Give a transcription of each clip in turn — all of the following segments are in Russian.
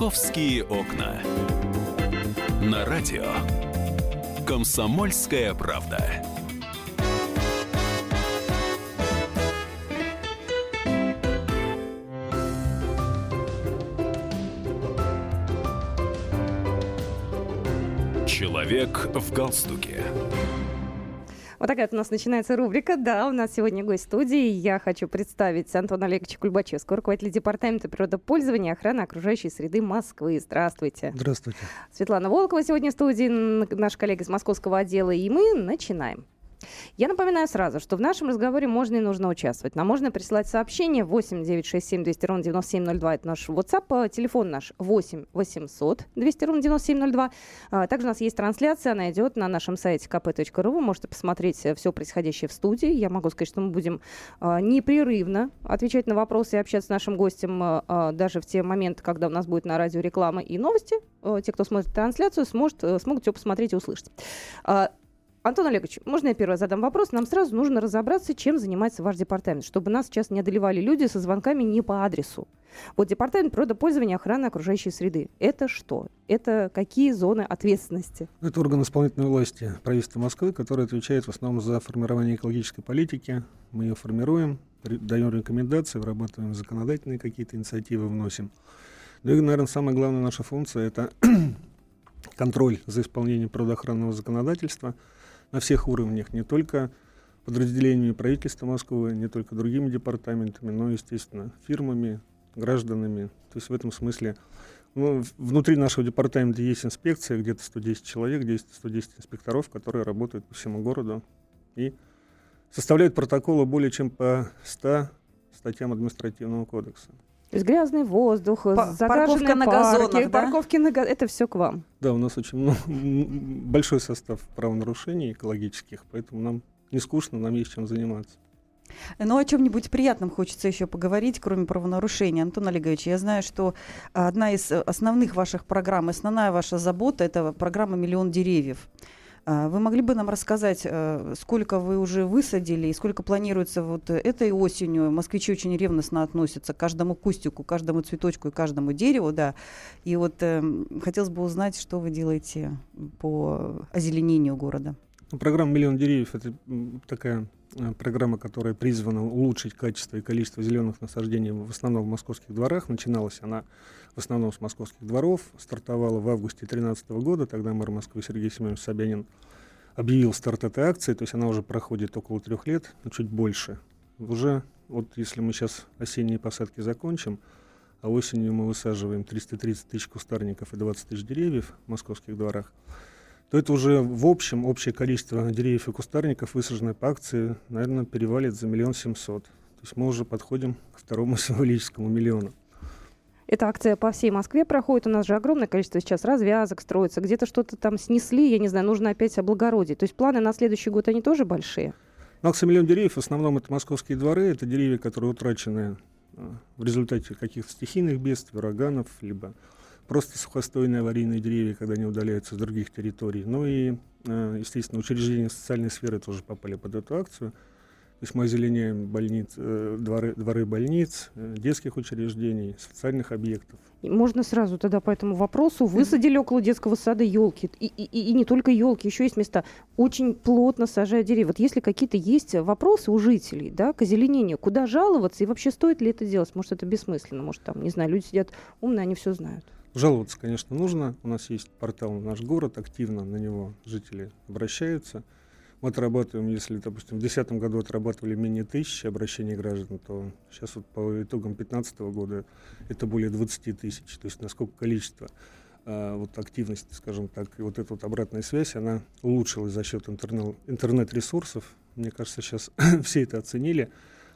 Московские окна. На радио. Комсомольская правда. Человек в галстуке. Вот такая вот у нас начинается рубрика. Да, у нас сегодня гость студии. Я хочу представить Антона Олеговича Кульбачевского, руководителя Департамента природопользования и охраны окружающей среды Москвы. Здравствуйте. Здравствуйте. Светлана Волкова сегодня в студии, наш коллега из московского отдела, и мы начинаем. Я напоминаю сразу, что в нашем разговоре можно и нужно участвовать. Нам можно присылать сообщение 8 967 200 ровно 9702. Это наш WhatsApp. Телефон наш 8 800 200 ровно 9702. А, также у нас есть трансляция. Она идет на нашем сайте kp.ru. Вы можете посмотреть э, все происходящее в студии. Я могу сказать, что мы будем а, непрерывно отвечать на вопросы и общаться с нашим гостем а, даже в те моменты, когда у нас будет на радио реклама и новости. Те, кто смотрит трансляцию, сможет, э, смогут все посмотреть и услышать. Антон Олегович, можно я первый задам вопрос? Нам сразу нужно разобраться, чем занимается ваш департамент, чтобы нас сейчас не одолевали люди со звонками не по адресу. Вот департамент природопользования и охраны окружающей среды. Это что? Это какие зоны ответственности? Это орган исполнительной власти правительства Москвы, который отвечает в основном за формирование экологической политики. Мы ее формируем, даем рекомендации, вырабатываем законодательные какие-то инициативы, вносим. Ну и, наверное, самая главная наша функция – это контроль за исполнением природоохранного законодательства – на всех уровнях, не только подразделениями правительства Москвы, не только другими департаментами, но, естественно, фирмами, гражданами. То есть в этом смысле ну, внутри нашего департамента есть инспекция, где-то 110 человек, 10, 110 инспекторов, которые работают по всему городу и составляют протоколы более чем по 100 статьям административного кодекса. То есть грязный воздух, По- загаженные на парки, газонах, да? парковки на газонах, это все к вам. Да, у нас очень много, большой состав правонарушений экологических, поэтому нам не скучно, нам есть чем заниматься. Ну, о чем-нибудь приятном хочется еще поговорить, кроме правонарушений. Антон Олегович, я знаю, что одна из основных ваших программ, основная ваша забота – это программа «Миллион деревьев». А, вы могли бы нам рассказать, э, сколько вы уже высадили и сколько планируется вот этой осенью? Москвичи очень ревностно относятся к каждому кустику, каждому цветочку и каждому дереву, да. И вот э, хотелось бы узнать, что вы делаете по озеленению города. Ну, программа «Миллион деревьев» — это такая Э, программа, которая призвана улучшить качество и количество зеленых насаждений в основном в московских дворах. Начиналась она основном с московских дворов, стартовала в августе 2013 года, тогда мэр Москвы Сергей Семенович Собянин объявил старт этой акции, то есть она уже проходит около трех лет, но чуть больше. Уже, вот если мы сейчас осенние посадки закончим, а осенью мы высаживаем 330 тысяч кустарников и 20 тысяч деревьев в московских дворах, то это уже в общем общее количество деревьев и кустарников, высаженное по акции, наверное, перевалит за миллион семьсот. То есть мы уже подходим к второму символическому миллиону. Эта акция по всей Москве проходит. У нас же огромное количество сейчас развязок строится. Где-то что-то там снесли, я не знаю, нужно опять облагородить. То есть планы на следующий год, они тоже большие? Ну, акция «Миллион деревьев» в основном это московские дворы. Это деревья, которые утрачены а, в результате каких-то стихийных бедствий, ураганов, либо просто сухостойные аварийные деревья, когда они удаляются с других территорий. Ну и, э, естественно, учреждения социальной сферы тоже попали под эту акцию. То есть мы озеленяем больниц, э, дворы, дворы больниц, э, детских учреждений, социальных объектов. Можно сразу тогда по этому вопросу. Высадили около детского сада елки. И, и, и не только елки, еще есть места. Очень плотно сажают деревья. Вот если какие-то есть вопросы у жителей да, к озеленению, куда жаловаться и вообще стоит ли это делать? Может, это бессмысленно? Может, там, не знаю, люди сидят умные, они все знают. Жаловаться, конечно, нужно. У нас есть портал «Наш город», активно на него жители обращаются. Мы отрабатываем, если, допустим, в 2010 году отрабатывали менее тысячи обращений граждан, то сейчас вот по итогам 2015 года это более 20 тысяч. То есть насколько количество а, вот активности, скажем так, и вот эта вот обратная связь, она улучшилась за счет интернет, интернет-ресурсов. Мне кажется, сейчас все это оценили.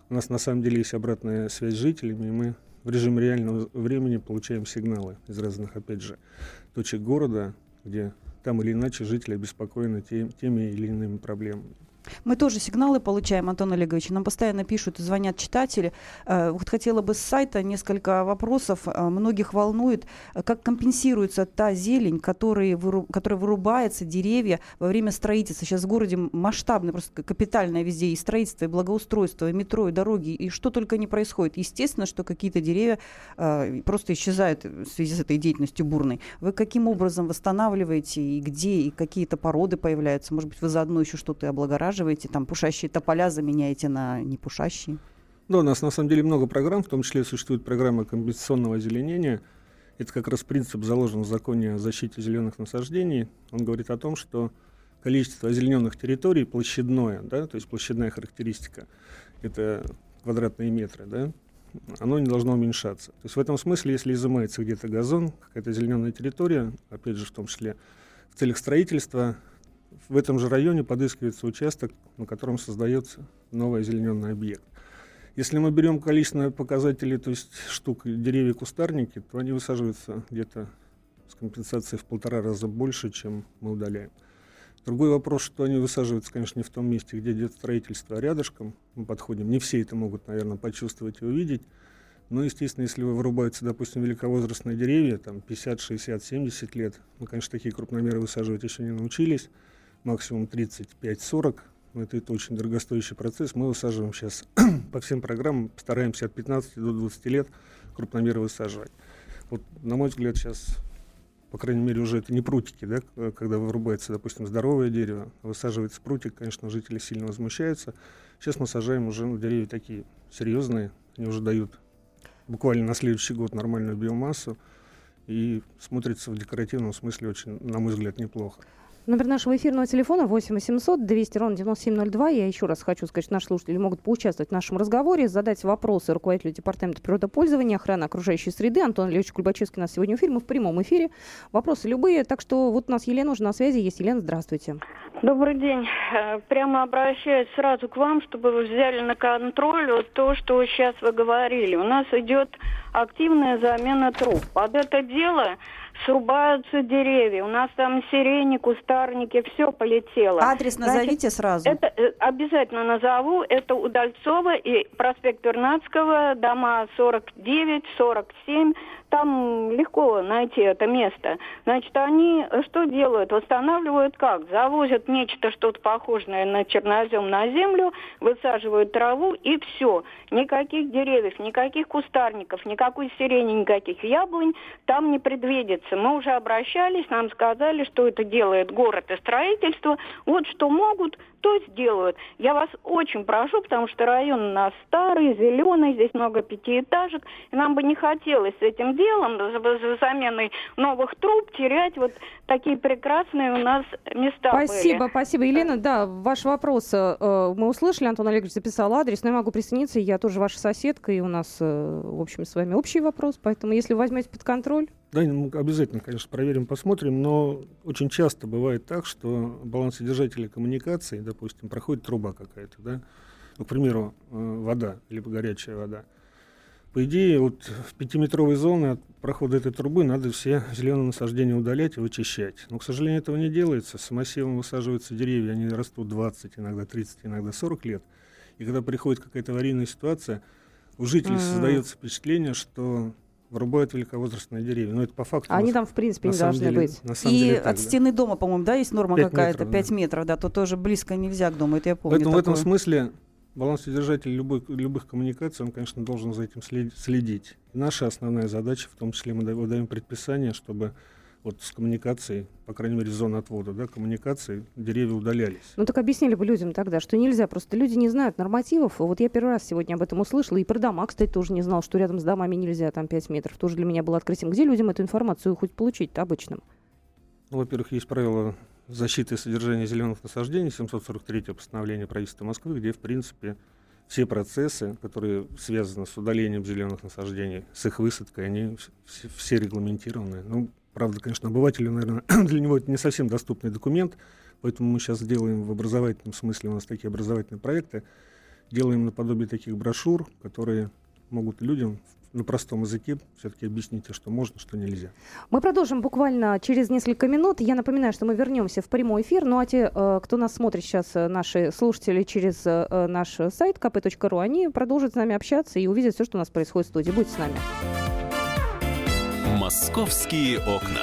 У нас на самом деле есть обратная связь с жителями, и мы в режиме реального времени получаем сигналы из разных, опять же, точек города, где там или иначе жители обеспокоены тем, теми или иными проблемами. Мы тоже сигналы получаем, Антон Олегович. Нам постоянно пишут, звонят читатели. Э, вот хотела бы с сайта несколько вопросов. Э, многих волнует, э, как компенсируется та зелень, которая, выру... которая вырубается, деревья во время строительства. Сейчас в городе масштабное, просто капитальное везде и строительство, и благоустройство, и метро, и дороги, и что только не происходит. Естественно, что какие-то деревья просто исчезают в связи с этой деятельностью бурной. Вы каким образом восстанавливаете, и где, и какие-то породы появляются? Может быть, вы заодно еще что-то облагораживаете? Высаживаете, там пушащие тополя заменяете на непушащие? Да, у нас на самом деле много программ, в том числе существует программа компенсационного озеленения. Это как раз принцип заложен в законе о защите зеленых насаждений. Он говорит о том, что количество озелененных территорий площадное, да, то есть площадная характеристика, это квадратные метры, да, оно не должно уменьшаться. То есть в этом смысле, если изымается где-то газон, какая-то зеленая территория, опять же, в том числе в целях строительства, в этом же районе подыскивается участок, на котором создается новый озелененный объект. Если мы берем количественные показатели, то есть штук деревья кустарники, то они высаживаются где-то с компенсацией в полтора раза больше, чем мы удаляем. Другой вопрос, что они высаживаются, конечно, не в том месте, где идет строительство, а рядышком мы подходим. Не все это могут, наверное, почувствовать и увидеть. Но, естественно, если вы вырубаются, допустим, великовозрастные деревья, там 50, 60, 70 лет, мы, конечно, такие крупномеры высаживать еще не научились, максимум 35-40. Это, это очень дорогостоящий процесс. Мы высаживаем сейчас по всем программам, стараемся от 15 до 20 лет крупномеры высаживать. Вот, на мой взгляд, сейчас, по крайней мере, уже это не прутики, да, когда вырубается, допустим, здоровое дерево, высаживается прутик, конечно, жители сильно возмущаются. Сейчас мы сажаем уже ну, деревья такие серьезные, они уже дают буквально на следующий год нормальную биомассу и смотрится в декоративном смысле очень, на мой взгляд, неплохо. Номер нашего эфирного телефона 8 800 200 ровно 9702. Я еще раз хочу сказать, что наши слушатели могут поучаствовать в нашем разговоре, задать вопросы руководителю Департамента природопользования, охраны окружающей среды. Антон Леович Кульбачевский у нас сегодня в эфире. Мы в прямом эфире. Вопросы любые. Так что вот у нас Елена уже на связи. Есть Елена, здравствуйте. Добрый день. Э, прямо обращаюсь сразу к вам, чтобы вы взяли на контроль вот то, что сейчас вы говорили. У нас идет активная замена труб. Под это дело срубаются деревья. У нас там сирени, кустарники, все полетело. Адрес назовите Значит, сразу. Это э, обязательно назову. Это Удальцова и проспект Вернадского, дома 49, 47 там легко найти это место. Значит, они что делают? Восстанавливают как? Завозят нечто, что-то похожее на чернозем на землю, высаживают траву и все. Никаких деревьев, никаких кустарников, никакой сирени, никаких яблонь там не предвидится. Мы уже обращались, нам сказали, что это делает город и строительство. Вот что могут, то сделают. Я вас очень прошу, потому что район у нас старый, зеленый, здесь много пятиэтажек, и нам бы не хотелось с этим делом, за заменой новых труб, терять вот такие прекрасные у нас места Спасибо, были. спасибо. Елена, да, ваш вопрос э, мы услышали, Антон Олегович записал адрес, но я могу присоединиться, я тоже ваша соседка, и у нас, э, в общем, с вами общий вопрос, поэтому если возьмете под контроль... Да, мы обязательно, конечно, проверим, посмотрим, но очень часто бывает так, что балансодержатели коммуникации, допустим, проходит труба какая-то, да, ну, к примеру, э, вода, либо горячая вода. По идее, вот в пятиметровой зоне от прохода этой трубы надо все зеленые насаждения удалять и вычищать. Но, к сожалению, этого не делается. С массивом высаживаются деревья, они растут 20, иногда 30, иногда 40 лет. И когда приходит какая-то аварийная ситуация, у жителей mm-hmm. создается впечатление, что вырубают великовозрастные деревья. Но это по факту. Они там, в принципе, не должны деле, быть. На самом и деле, так, от да. стены дома, по-моему, да, есть норма какая-то, 5 да. метров, да, то тоже близко нельзя к дому, это я помню. Поэтому такое. в этом смысле балансодержатель любой, любых коммуникаций, он, конечно, должен за этим следить. И наша основная задача, в том числе мы выдаем предписание, чтобы вот с коммуникацией, по крайней мере, зона отвода, да, коммуникации, деревья удалялись. Ну так объяснили бы людям тогда, что нельзя, просто люди не знают нормативов. Вот я первый раз сегодня об этом услышала, и про дома, кстати, тоже не знал, что рядом с домами нельзя, там 5 метров, тоже для меня было открытием. Где людям эту информацию хоть получить-то обычным? Ну, во-первых, есть правила защиты и содержания зеленых насаждений, 743 постановление правительства Москвы, где, в принципе, все процессы, которые связаны с удалением зеленых насаждений, с их высадкой, они все, все регламентированы. Ну, Правда, конечно, обывателю, наверное, для него это не совсем доступный документ, поэтому мы сейчас делаем в образовательном смысле, у нас такие образовательные проекты, делаем наподобие таких брошюр, которые могут людям на простом языке все-таки объясните, что можно, что нельзя. Мы продолжим буквально через несколько минут. Я напоминаю, что мы вернемся в прямой эфир. Ну а те, э, кто нас смотрит сейчас, э, наши слушатели через э, наш сайт kp.ru, они продолжат с нами общаться и увидят все, что у нас происходит в студии. Будьте с нами. Московские окна.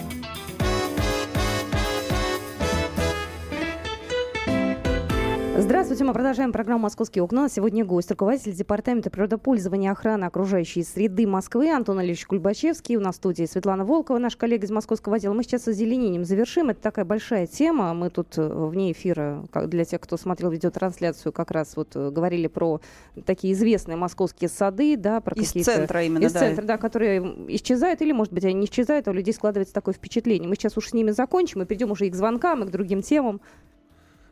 Здравствуйте, мы продолжаем программу «Московские окна». Сегодня гость, руководитель Департамента природопользования и охраны окружающей среды Москвы Антон Ильич Кульбачевский. У нас в студии Светлана Волкова, наш коллега из московского отдела. Мы сейчас с озеленением завершим. Это такая большая тема. Мы тут э, вне эфира, для тех, кто смотрел видеотрансляцию, как раз вот э, говорили про такие известные московские сады, да, про из центра именно, Из да. центра, да, которые исчезают, или, может быть, они не исчезают, а у людей складывается такое впечатление. Мы сейчас уж с ними закончим и перейдем уже и к звонкам, и к другим темам.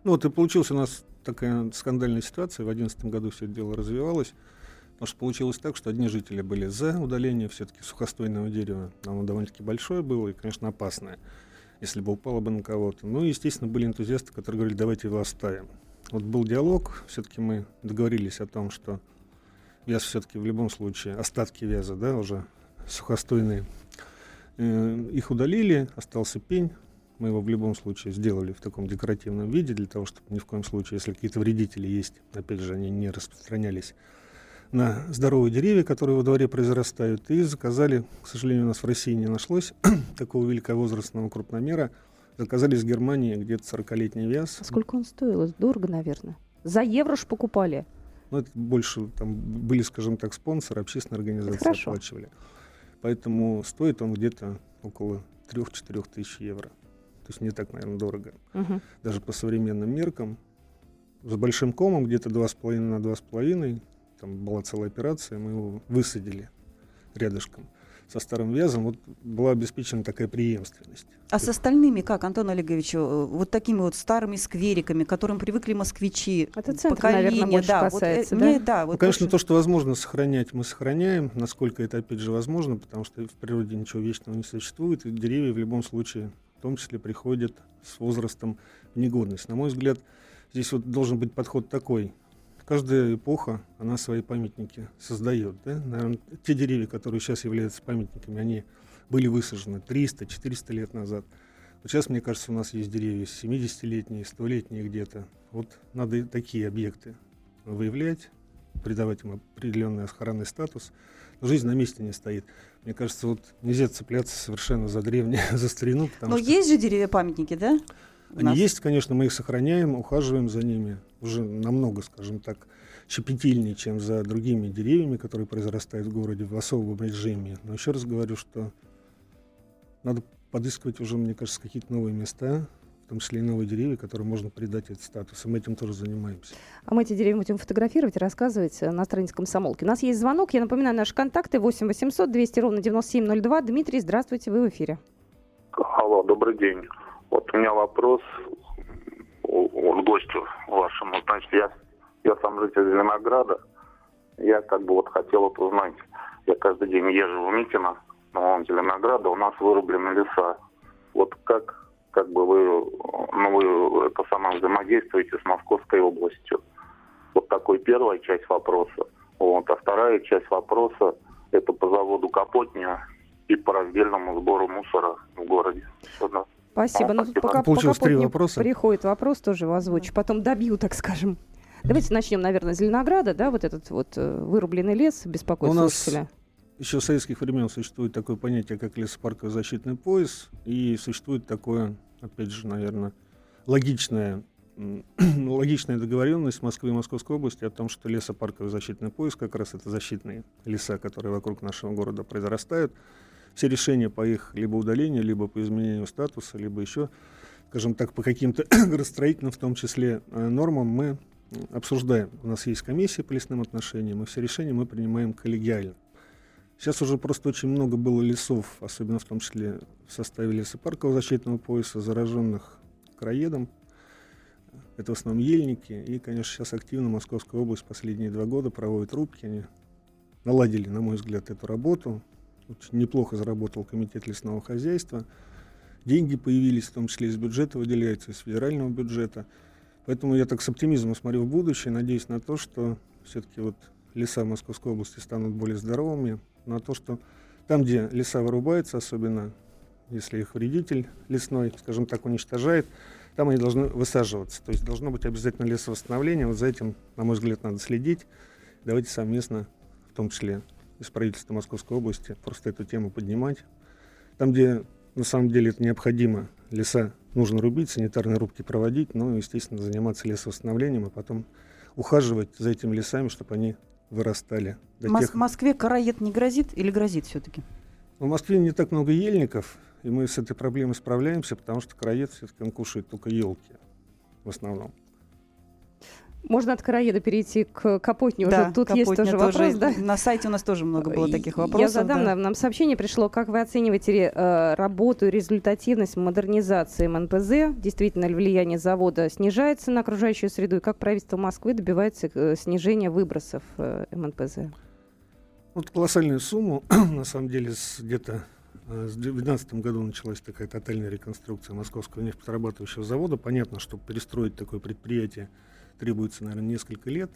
Ну вот и получилась у нас такая скандальная ситуация. В 2011 году все это дело развивалось. Потому что получилось так, что одни жители были за удаление все-таки сухостойного дерева. Оно довольно-таки большое было и, конечно, опасное, если бы упало бы на кого-то. Ну и, естественно, были энтузиасты, которые говорили, давайте его оставим. Вот был диалог, все-таки мы договорились о том, что вяз все-таки в любом случае, остатки вяза, да, уже сухостойные, э, их удалили, остался пень, мы его в любом случае сделали в таком декоративном виде, для того, чтобы ни в коем случае, если какие-то вредители есть, опять же, они не распространялись на здоровые деревья, которые во дворе произрастают, и заказали, к сожалению, у нас в России не нашлось такого великовозрастного крупномера, заказали из Германии где-то 40-летний вяз. А сколько он стоил? Дорого, наверное. За евро ж покупали. Ну, это больше там были, скажем так, спонсоры, общественные организации хорошо. оплачивали. Поэтому стоит он где-то около 3-4 тысяч евро. То есть не так, наверное, дорого. Мгм. даже по современным меркам. С большим комом, где-то 2,5 на 2,5, там была целая операция, мы его высадили рядышком со старым вязом. Вот была обеспечена такая преемственность. А с остальными как, Антон Олегович, э, вот такими вот старыми сквериками, к которым привыкли москвичи, Это центр, поколения, наверное, больше да, касается, вот, да? э, мне, да, вот ну, конечно, больше- то, что возможно сохранять, мы сохраняем, насколько это, опять же, возможно, потому что в природе ничего вечного не существует, и деревья в любом случае, в том числе, приходят с возрастом в негодность. На мой взгляд, здесь вот должен быть подход такой. Каждая эпоха, она свои памятники создает. Да? Наверное, те деревья, которые сейчас являются памятниками, они были высажены 300-400 лет назад. Вот сейчас, мне кажется, у нас есть деревья 70-летние, 100-летние где-то. Вот надо такие объекты выявлять, придавать им определенный охранный статус. Жизнь на месте не стоит. Мне кажется, вот нельзя цепляться совершенно за древнее, за старину, Но что есть же деревья-памятники, да? они нас? есть, конечно, мы их сохраняем, ухаживаем за ними уже намного, скажем так, щепетильнее, чем за другими деревьями, которые произрастают в городе в особом режиме. Но еще раз говорю, что надо подыскивать уже, мне кажется, какие-то новые места, том числе и новые деревья, которым можно придать этот статус. И мы этим тоже занимаемся. А мы эти деревья будем фотографировать и рассказывать э, на странице комсомолки. У нас есть звонок. Я напоминаю, наши контакты 8 800 200 ровно 9702. Дмитрий, здравствуйте, вы в эфире. Алло, добрый день. Вот у меня вопрос у- у гостю вашему. Значит, я, я сам житель Зеленограда. Я как бы вот хотел вот узнать. Я каждый день езжу в Митино, но Зеленограда, у нас вырублены леса. Вот как, как бы вы, ну, вы это самое взаимодействуете с Московской областью? Вот такой первая часть вопроса. Вот. А вторая часть вопроса это по заводу Капотня и по раздельному сбору мусора в городе. Спасибо. Ну, Спасибо. пока, Получилось пока три вопроса. приходит вопрос, тоже его озвучу. Потом добью, так скажем. Давайте начнем, наверное, с Зеленограда, да, вот этот вот э, вырубленный лес беспокоит У нас слушателя. Еще с советских времен существует такое понятие, как лесопарковый защитный пояс, и существует такое, опять же, наверное, логичная, м, логичная договоренность Москвы и Московской области о том, что лесопарковый защитный пояс как раз это защитные леса, которые вокруг нашего города произрастают. Все решения по их либо удалению, либо по изменению статуса, либо еще, скажем так, по каким-то градостроительным, в том числе, э, нормам мы обсуждаем. У нас есть комиссия по лесным отношениям, и все решения мы принимаем коллегиально. Сейчас уже просто очень много было лесов, особенно в том числе в составе лесопаркового защитного пояса, зараженных краедом. Это в основном ельники. И, конечно, сейчас активно Московская область последние два года проводит рубки. Они наладили, на мой взгляд, эту работу. Очень неплохо заработал комитет лесного хозяйства. Деньги появились, в том числе из бюджета выделяются, из федерального бюджета. Поэтому я так с оптимизмом смотрю в будущее, надеюсь на то, что все-таки вот леса Московской области станут более здоровыми, на то, что там, где леса вырубаются, особенно если их вредитель лесной, скажем так, уничтожает, там они должны высаживаться. То есть должно быть обязательно лесовосстановление. Вот за этим, на мой взгляд, надо следить. Давайте совместно, в том числе из правительства Московской области, просто эту тему поднимать. Там, где на самом деле это необходимо, леса нужно рубить, санитарные рубки проводить, но, естественно, заниматься лесовосстановлением, а потом ухаживать за этими лесами, чтобы они вырастали. До Мос- тех... Москве караед не грозит или грозит все-таки? В Москве не так много ельников, и мы с этой проблемой справляемся, потому что караед все-таки он кушает только елки в основном. Можно от караеда перейти к Капотне. Да, Уже тут Капотня есть тоже, тоже вопрос. Да? На сайте у нас тоже много было таких вопросов. Я задам, да. нам сообщение пришло. Как вы оцениваете э, работу и результативность модернизации МНПЗ? Действительно ли влияние завода снижается на окружающую среду? И как правительство Москвы добивается э, снижения выбросов э, МНПЗ? Вот колоссальную сумму, на самом деле, где-то э, в 2012 году началась такая тотальная реконструкция московского нефтеперерабатывающего завода. Понятно, что перестроить такое предприятие требуется, наверное, несколько лет.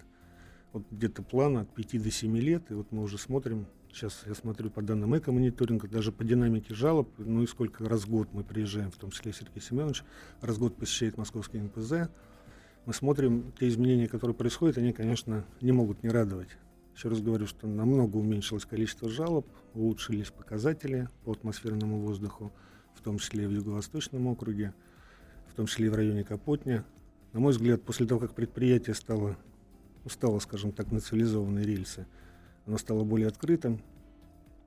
Вот где-то план от 5 до 7 лет. И вот мы уже смотрим, сейчас я смотрю по данным эко-мониторинга, даже по динамике жалоб, ну и сколько раз в год мы приезжаем, в том числе Сергей Семенович, раз в год посещает московский НПЗ. Мы смотрим, те изменения, которые происходят, они, конечно, не могут не радовать. Еще раз говорю, что намного уменьшилось количество жалоб, улучшились показатели по атмосферному воздуху, в том числе в Юго-Восточном округе, в том числе и в районе Капотня. На мой взгляд, после того, как предприятие стало, устало, скажем так, на цивилизованные рельсы, оно стало более открытым.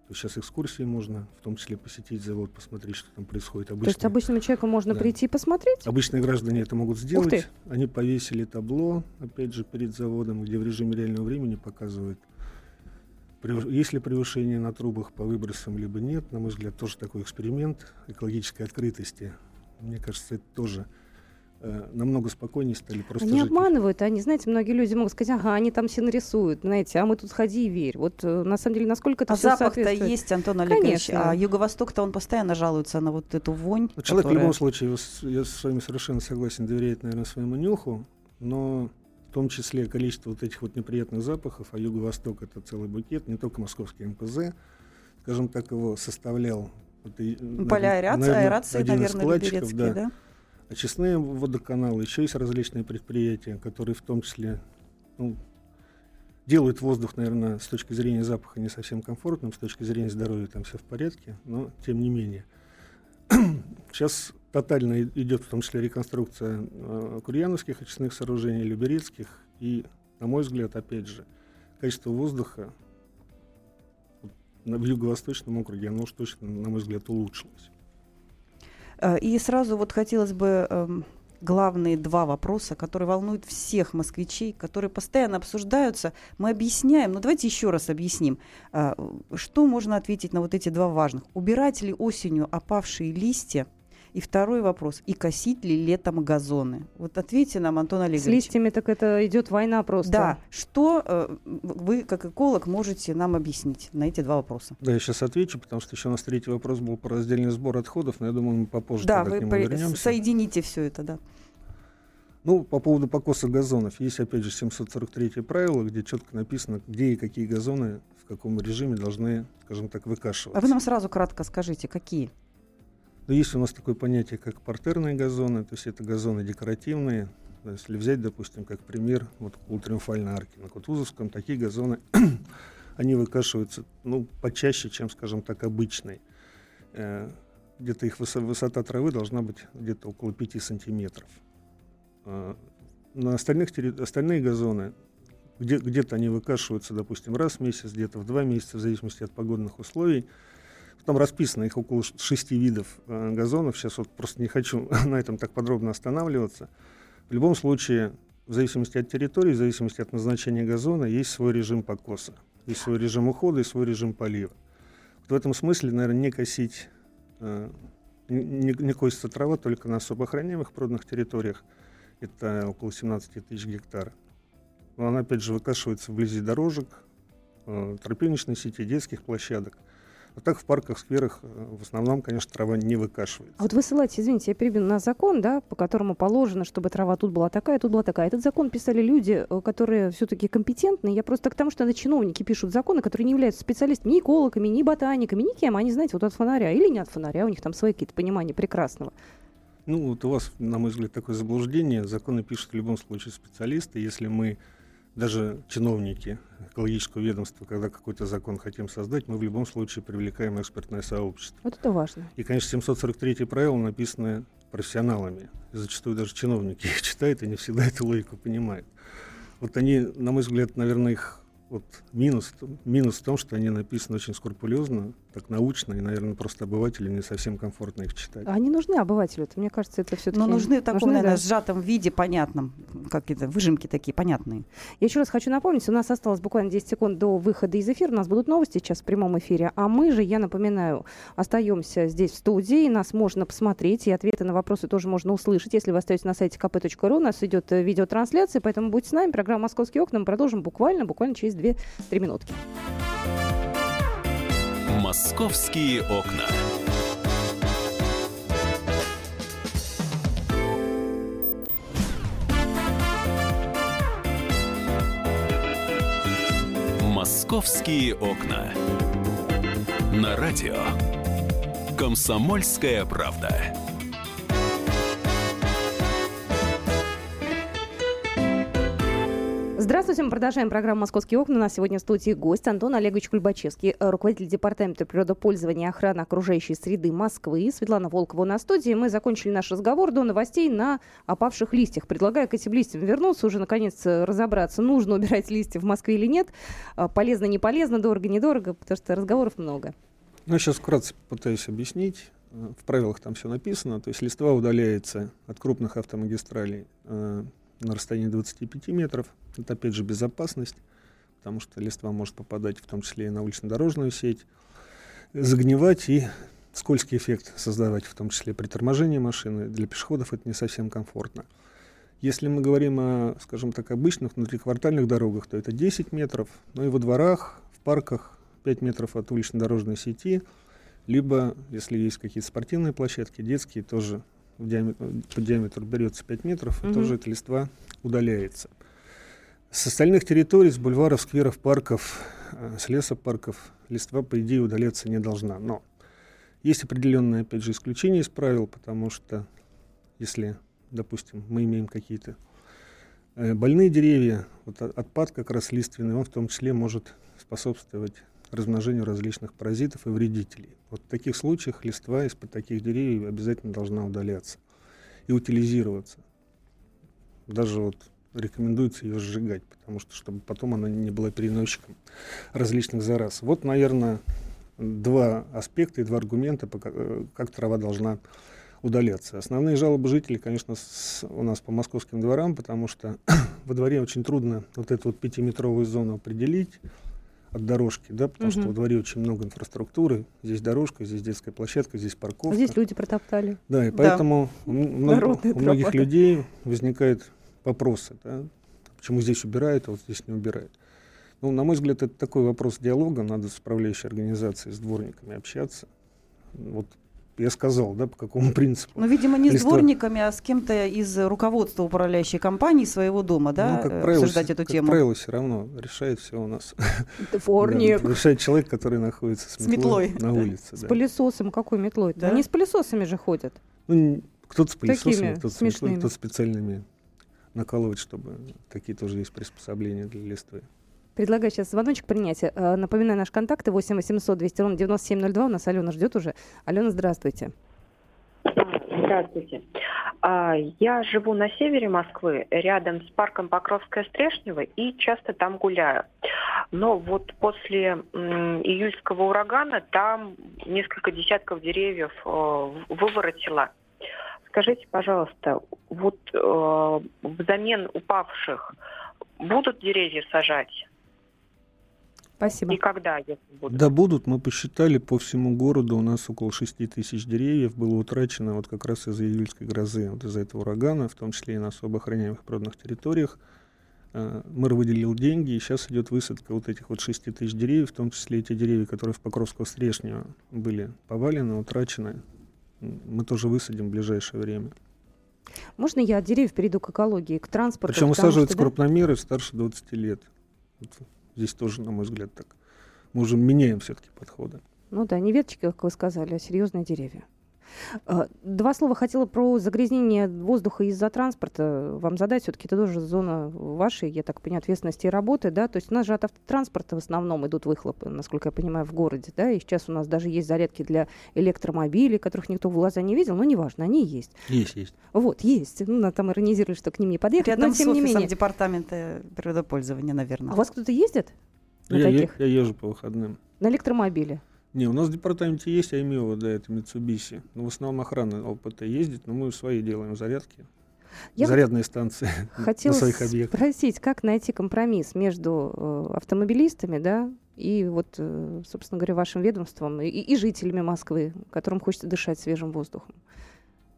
То сейчас экскурсии можно, в том числе посетить завод, посмотреть, что там происходит. Обычные, То есть обычному человеку можно да. прийти и посмотреть? Обычные граждане это могут сделать. Они повесили табло, опять же, перед заводом, где в режиме реального времени показывают, есть ли превышение на трубах по выбросам, либо нет. На мой взгляд, тоже такой эксперимент экологической открытости. Мне кажется, это тоже Э, намного спокойнее стали просто Они жить. обманывают, они, знаете, многие люди могут сказать, ага, они там все нарисуют, знаете, а мы тут ходи и верь. Вот э, на самом деле, насколько это а запах-то есть, Антон Олегович, Конечно. а Юго-Восток-то он постоянно жалуется на вот эту вонь. Ну, человек которая... в любом случае, я с вами совершенно согласен, доверяет, наверное, своему нюху, но в том числе количество вот этих вот неприятных запахов, а Юго-Восток это целый букет, не только московский МПЗ, скажем так, его составлял вот, Поля аэрации, аэрации наверное, Люберецкий, да. да? Очистные водоканалы, еще есть различные предприятия, которые в том числе ну, делают воздух, наверное, с точки зрения запаха не совсем комфортным, с точки зрения здоровья там все в порядке, но тем не менее. Сейчас тотально идет в том числе реконструкция э, курьяновских очистных сооружений, люберецких, и, на мой взгляд, опять же, качество воздуха в юго-восточном округе, оно уж точно, на мой взгляд, улучшилось. Э, и сразу вот хотелось бы эм, главные два вопроса, которые волнуют всех москвичей, которые постоянно обсуждаются. Мы объясняем, но давайте еще раз объясним, э, что можно ответить на вот эти два важных. Убирать ли осенью опавшие листья и второй вопрос. И косить ли летом газоны? Вот ответьте нам, Антон Олегович. С листьями так это идет война просто. Да. Что э, вы, как эколог, можете нам объяснить на эти два вопроса? Да, я сейчас отвечу, потому что еще у нас третий вопрос был про раздельный сбор отходов, но я думаю, мы попозже да, вы к нему по- вернемся. соедините все это, да. Ну, по поводу покоса газонов. Есть, опять же, 743 правило, где четко написано, где и какие газоны в каком режиме должны, скажем так, выкашиваться. А вы нам сразу кратко скажите, какие? Но есть у нас такое понятие, как партерные газоны, то есть это газоны декоративные. Если взять, допустим, как пример, вот у арки на Кутузовском, такие газоны, они выкашиваются, ну, почаще, чем, скажем так, обычные. Э, где-то их высота травы должна быть где-то около 5 сантиметров. Э, на остальных, остальные газоны, где, где-то они выкашиваются, допустим, раз в месяц, где-то в два месяца, в зависимости от погодных условий. Там расписано их около шести видов э, газонов. Сейчас вот просто не хочу на этом так подробно останавливаться. В любом случае, в зависимости от территории, в зависимости от назначения газона, есть свой режим покоса, есть свой режим ухода и свой режим полива. Вот в этом смысле, наверное, не косить, э, не, не косится трава только на особо охраняемых природных территориях это около 17 тысяч гектаров. Но она, опять же, выкашивается вблизи дорожек, э, тропиночной сети, детских площадок. А так в парках, скверах э, в основном, конечно, трава не выкашивается. А вот вы ссылаетесь, извините, я перебью, на закон, да, по которому положено, чтобы трава тут была такая, тут была такая. Этот закон писали люди, э, которые все-таки компетентны. Я просто к тому, что это чиновники пишут законы, которые не являются специалистами, ни экологами, ни ботаниками, ни кем. Они, знаете, вот от фонаря или не от фонаря, у них там свои какие-то понимания прекрасного. Ну, вот у вас, на мой взгляд, такое заблуждение. Законы пишут в любом случае специалисты. Если мы даже чиновники экологического ведомства, когда какой-то закон хотим создать, мы в любом случае привлекаем экспертное сообщество. Вот это важно. И, конечно, 743 правила написаны профессионалами. И зачастую даже чиновники их читают и не всегда эту логику понимают. Вот они, на мой взгляд, наверное, их вот минус, минус в том, что они написаны очень скрупулезно, так научно, и, наверное, просто обывателю не совсем комфортно их читать. А они нужны обывателю? Это, мне кажется, это все-таки... Но нужны в таком, нужны, наверное, да. сжатом виде, понятном, как это, выжимки такие понятные. Я еще раз хочу напомнить, у нас осталось буквально 10 секунд до выхода из эфира, у нас будут новости сейчас в прямом эфире, а мы же, я напоминаю, остаемся здесь в студии, нас можно посмотреть, и ответы на вопросы тоже можно услышать, если вы остаетесь на сайте kp.ru, у нас идет э, видеотрансляция, поэтому будьте с нами, программа «Московские окна», мы продолжим буквально, буквально через 2-3 минутки. Московские окна. Московские окна. На радио. Комсомольская правда. Здравствуйте, мы продолжаем программу «Московские окна». У нас сегодня в студии гость Антон Олегович Кульбачевский, э, руководитель Департамента природопользования и охраны окружающей среды Москвы. Светлана Волкова на студии. Мы закончили наш разговор до новостей на опавших листьях. Предлагаю к этим листьям вернуться, уже наконец разобраться, нужно убирать листья в Москве или нет, э, полезно, не полезно, дорого, недорого, потому что разговоров много. Ну, я сейчас вкратце пытаюсь объяснить. Э, в правилах там все написано. То есть листва удаляется от крупных автомагистралей на расстоянии 25 метров. Это, опять же, безопасность, потому что листва может попадать в том числе и на улично-дорожную сеть, загнивать и скользкий эффект создавать, в том числе при торможении машины. Для пешеходов это не совсем комфортно. Если мы говорим о, скажем так, обычных внутриквартальных дорогах, то это 10 метров, но и во дворах, в парках 5 метров от улично-дорожной сети, либо, если есть какие-то спортивные площадки, детские, тоже диаметр, по диаметру берется 5 метров, угу. и тоже эта листва удаляется. С остальных территорий, с бульваров, скверов, парков, э, с лесопарков листва, по идее, удаляться не должна. Но есть определенные, опять же, исключения из правил, потому что если, допустим, мы имеем какие-то э, больные деревья, вот отпад как раз лиственный, он в том числе может способствовать размножению различных паразитов и вредителей. Вот в таких случаях листва из-под таких деревьев обязательно должна удаляться и утилизироваться. Даже вот рекомендуется ее сжигать, потому что чтобы потом она не была переносчиком различных зараз. Вот, наверное, два аспекта и два аргумента, как трава должна удаляться. Основные жалобы жителей, конечно, с, у нас по московским дворам, потому что во дворе очень трудно вот эту вот пятиметровую зону определить от дорожки, да, потому угу. что во дворе очень много инфраструктуры. Здесь дорожка, здесь детская площадка, здесь парковка. А здесь люди протоптали. Да, и поэтому да. у, у многих людей возникает вопросы, да, почему здесь убирают, а вот здесь не убирают. Ну, на мой взгляд, это такой вопрос диалога, надо с управляющей организацией, с дворниками общаться. Вот я сказал, да, по какому принципу. Ну, видимо, не с дворниками, а с кем-то из руководства управляющей компании своего дома, да, ну, как правило, обсуждать эту как тему. Как правило, все равно решает все у нас. Дворник. да, решает человек, который находится с метлой, на улице. С пылесосом какой метлой? Да? Они с пылесосами же ходят. Ну, кто-то с пылесосами, кто-то с метлой, кто-то специальными накалывать, чтобы такие тоже есть приспособления для листвы. Предлагаю сейчас звоночек принять. Э, напоминаю, наши контакты 8 800 200 ровно 9702. У нас Алена ждет уже. Алена, здравствуйте. Здравствуйте. А, я живу на севере Москвы, рядом с парком Покровская Стрешнева, и часто там гуляю. Но вот после июльского урагана там несколько десятков деревьев э, выворотило. Скажите, пожалуйста, вот э, взамен упавших будут деревья сажать? Спасибо. И когда, если будут? Да, будут. Мы посчитали по всему городу. У нас около 6 тысяч деревьев было утрачено вот как раз из-за июльской грозы, вот из-за этого урагана, в том числе и на особо охраняемых природных территориях. Э, Мэр выделил деньги, и сейчас идет высадка вот этих вот 6 тысяч деревьев, в том числе и те деревья, которые в Покровского Стрешнего были повалены, утрачены. Мы тоже высадим в ближайшее время. Можно я от деревьев перейду к экологии, к транспорту? Причем высаживаются что, да, крупномеры старше 20 лет. Здесь тоже, на мой взгляд, так. Мы уже меняем все-таки подходы. Ну да, не веточки, как вы сказали, а серьезные деревья. А, Два слова хотела про загрязнение воздуха из-за транспорта вам задать. Все-таки это тоже зона вашей, я так понимаю, ответственности и работы, да? То есть у нас же от автотранспорта в основном идут выхлопы, насколько я понимаю, в городе, да? И сейчас у нас даже есть зарядки для электромобилей, которых никто в глаза не видел, но неважно, они есть. Есть, есть. Вот, есть. Ну, там иронизировали, что к ним не подъехать, Рядом но с тем не офисом менее. департамента природопользования, наверное. А у вас кто-то ездит на Я, е- таких? я езжу по выходным. На электромобиле? Не, у нас в департаменте есть Аймева, да, это Mitsubishi. Но в основном охрана ЛПТ ездит, но мы свои делаем зарядки. Я Зарядные станции Хотела на своих объектах. спросить, как найти компромисс между э, автомобилистами, да, и вот, э, собственно говоря, вашим ведомством и, и жителями Москвы, которым хочется дышать свежим воздухом.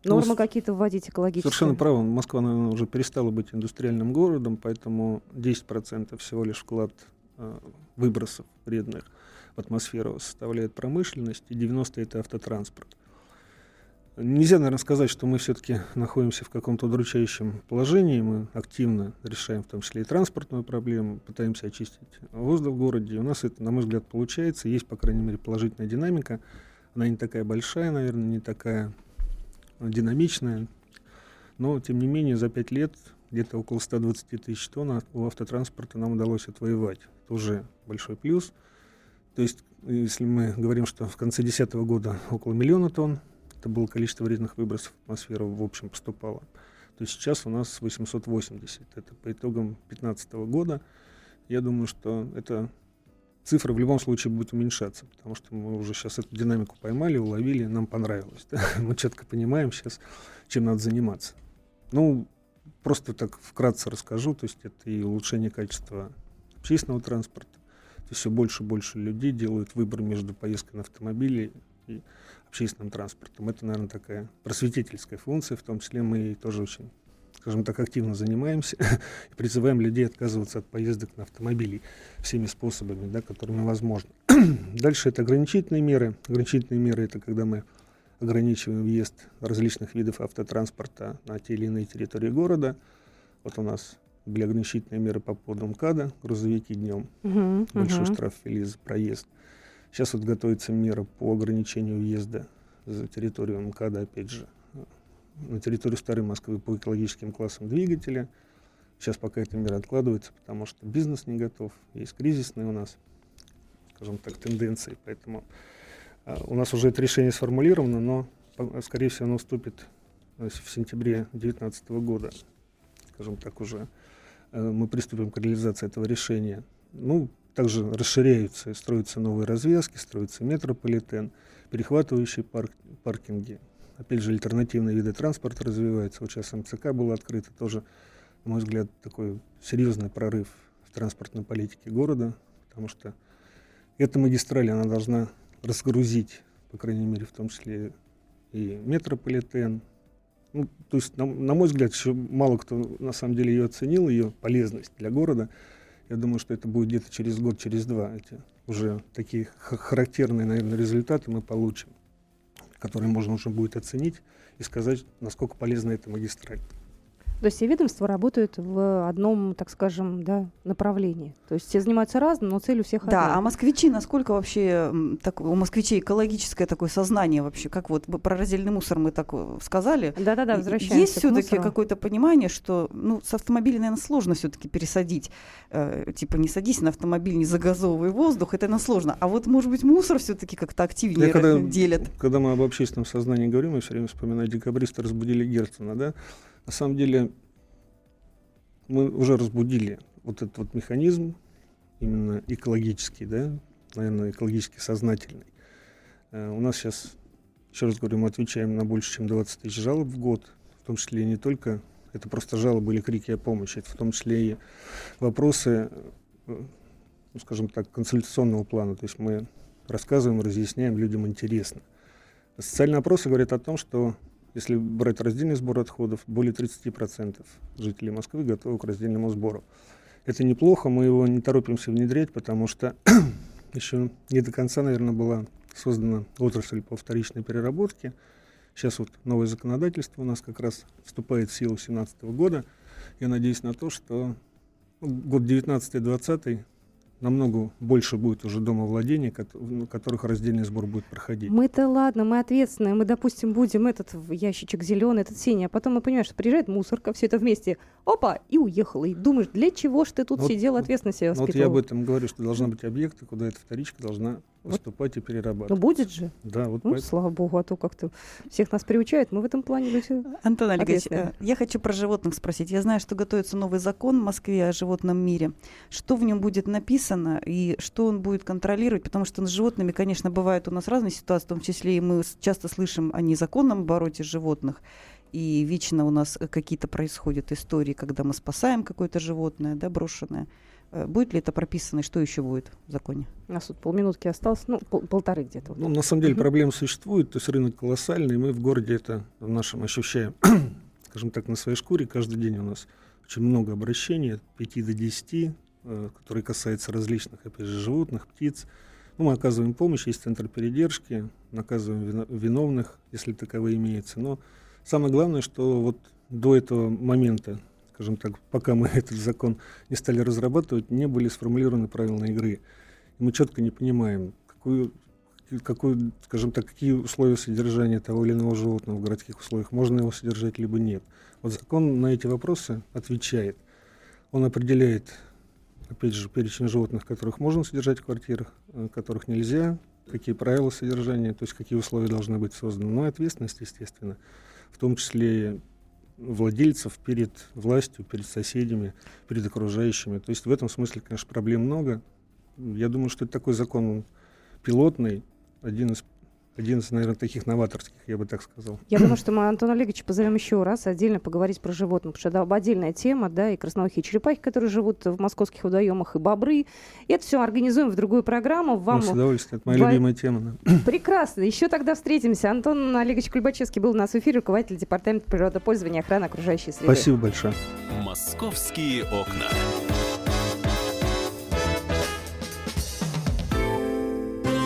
Ну, Нормы с- какие-то вводить экологические. Совершенно правы. Москва, наверное, уже перестала быть индустриальным городом, поэтому 10% всего лишь вклад э, выбросов вредных атмосферу составляет промышленность, и 90% это автотранспорт. Нельзя, наверное, сказать, что мы все-таки находимся в каком-то удручающем положении. Мы активно решаем в том числе и транспортную проблему, пытаемся очистить воздух в городе. У нас это, на мой взгляд, получается. Есть, по крайней мере, положительная динамика. Она не такая большая, наверное, не такая динамичная. Но, тем не менее, за пять лет где-то около 120 тысяч тонн у автотранспорта нам удалось отвоевать. Это уже большой плюс. То есть, если мы говорим, что в конце 2010 года около миллиона тонн, это было количество вредных выбросов в атмосферу в общем поступало, то сейчас у нас 880. Это по итогам 2015 года. Я думаю, что эта цифра в любом случае будет уменьшаться, потому что мы уже сейчас эту динамику поймали, уловили, нам понравилось. да. Мы четко понимаем сейчас, чем надо заниматься. Ну, просто так вкратце расскажу, то есть это и улучшение качества общественного транспорта, то есть все больше и больше людей делают выбор между поездкой на автомобиле и общественным транспортом. Это, наверное, такая просветительская функция, в том числе мы ей тоже очень, скажем так, активно занимаемся и призываем людей отказываться от поездок на автомобиле всеми способами, да, которыми возможно. Дальше это ограничительные меры. Ограничительные меры это когда мы ограничиваем въезд различных видов автотранспорта на те или иные территории города. Вот у нас были ограничительные меры по поводу МКАДа, грузовики днем, Мгм, большой мгм. штраф ввели за проезд. Сейчас вот готовится мера по ограничению въезда за территорию МКАДа, опять же, на территорию Старой Москвы по экологическим классам двигателя. Сейчас пока эта мера откладывается, потому что бизнес не готов, есть кризисные у нас, скажем так, тенденции, поэтому а, у нас уже это решение сформулировано, но, скорее всего, оно вступит в сентябре 2019 года, скажем так, уже мы приступим к реализации этого решения. Ну, также расширяются и строятся новые развязки, строится метрополитен, перехватывающие парк- паркинги. Опять же, альтернативные виды транспорта развиваются. Вот сейчас МЦК было открыто, тоже, на мой взгляд, такой серьезный прорыв в транспортной политике города, потому что эта магистраль, она должна разгрузить, по крайней мере, в том числе и метрополитен. Ну, то есть, на, на мой взгляд, еще мало кто на самом деле ее оценил, ее полезность для города. Я думаю, что это будет где-то через год, через два. Эти уже такие характерные, наверное, результаты мы получим, которые можно уже будет оценить и сказать, насколько полезна эта магистраль. То есть все ведомства работают в одном, так скажем, да, направлении. То есть все занимаются разным, но цель у всех Да, а одна. москвичи, насколько вообще так, у москвичей экологическое такое сознание вообще, как вот про раздельный мусор мы так э, сказали. Да-да-да, возвращаемся Есть все-таки какое-то понимание, что ну, с автомобиля, наверное, сложно все-таки пересадить. Э, типа не садись на автомобиль, не загазовывай воздух, это наверное, сложно. А вот, может быть, мусор все-таки как-то активнее Я когда, делят. когда мы об общественном сознании говорим, я все время вспоминаю декабристы разбудили Герцена, да? На самом деле мы уже разбудили вот этот вот механизм, именно экологический, да, наверное, экологически сознательный. Э, у нас сейчас, еще раз говорю, мы отвечаем на больше, чем 20 тысяч жалоб в год, в том числе не только, это просто жалобы или крики о помощи, это в том числе и вопросы э, ну, скажем так, консультационного плана. То есть мы рассказываем, разъясняем, людям интересно. Социальные опросы говорят о том, что если брать раздельный сбор отходов, более 30% жителей Москвы готовы к раздельному сбору. Это неплохо, мы его не торопимся внедрять, потому что еще не до конца, наверное, была создана отрасль по вторичной переработке. Сейчас вот новое законодательство у нас как раз вступает в силу 2017 года. Я надеюсь на то, что ну, год 19-20 намного больше будет уже домовладений, в которых раздельный сбор будет проходить. Мы-то ладно, мы ответственные, мы, допустим, будем этот ящичек зеленый, этот синий, а потом мы понимаем, что приезжает мусорка, все это вместе, опа, и уехала. И думаешь, для чего ж ты тут вот, сидел, ответственно себя воспитывал? Вот я об этом говорю, что должны быть объекты, куда эта вторичка должна выступать и перерабатывать. Ну, будет же. Да, вот ну, поэтому... слава богу, а то как-то всех нас приучают, мы в этом плане люди Антон Олегович, э, я хочу про животных спросить. Я знаю, что готовится новый закон в Москве о животном мире. Что в нем будет написано и что он будет контролировать? Потому что с животными, конечно, бывают у нас разные ситуации, в том числе и мы часто слышим о незаконном обороте животных. И вечно у нас какие-то происходят истории, когда мы спасаем какое-то животное, да, брошенное. Э, будет ли это прописано и что еще будет в законе? У нас тут полминутки осталось, ну, пол полторы где-то. Ну, на самом деле проблема существует, то есть рынок колоссальный, и мы в городе это в нашем ощущаем, скажем так, на своей шкуре. Каждый день у нас очень много обращений, от 5 до 10, э, которые касаются различных, опять же, животных, птиц. Ну, мы оказываем помощь, есть центр передержки, наказываем виновных, если таковые имеются. Но самое главное, что вот до этого момента скажем так, пока мы этот закон не стали разрабатывать, не были сформулированы правила игры. Мы четко не понимаем, какую, какую, скажем так, какие условия содержания того или иного животного в городских условиях, можно его содержать, либо нет. Вот закон на эти вопросы отвечает. Он определяет, опять же, перечень животных, которых можно содержать в квартирах, э, которых нельзя, какие правила содержания, то есть какие условия должны быть созданы. Ну и ответственность, естественно, в том числе владельцев перед властью, перед соседями, перед окружающими. То есть в этом смысле, конечно, проблем много. Я думаю, что это такой закон пилотный, один из один из, наверное, таких новаторских, я бы так сказал. Я думаю, что мы Антона Олеговича позовем еще раз отдельно поговорить про животных, потому что это отдельная тема, да, и красноухие черепахи, которые живут в московских водоемах, и бобры. И это все организуем в другую программу. Вам... Ну, с удовольствием, это моя Во... любимая тема. Да. Прекрасно. Еще тогда встретимся. Антон Олегович Кульбачевский был у нас в эфире, руководитель Департамента природопользования и охраны окружающей среды. Спасибо большое. «Московские окна».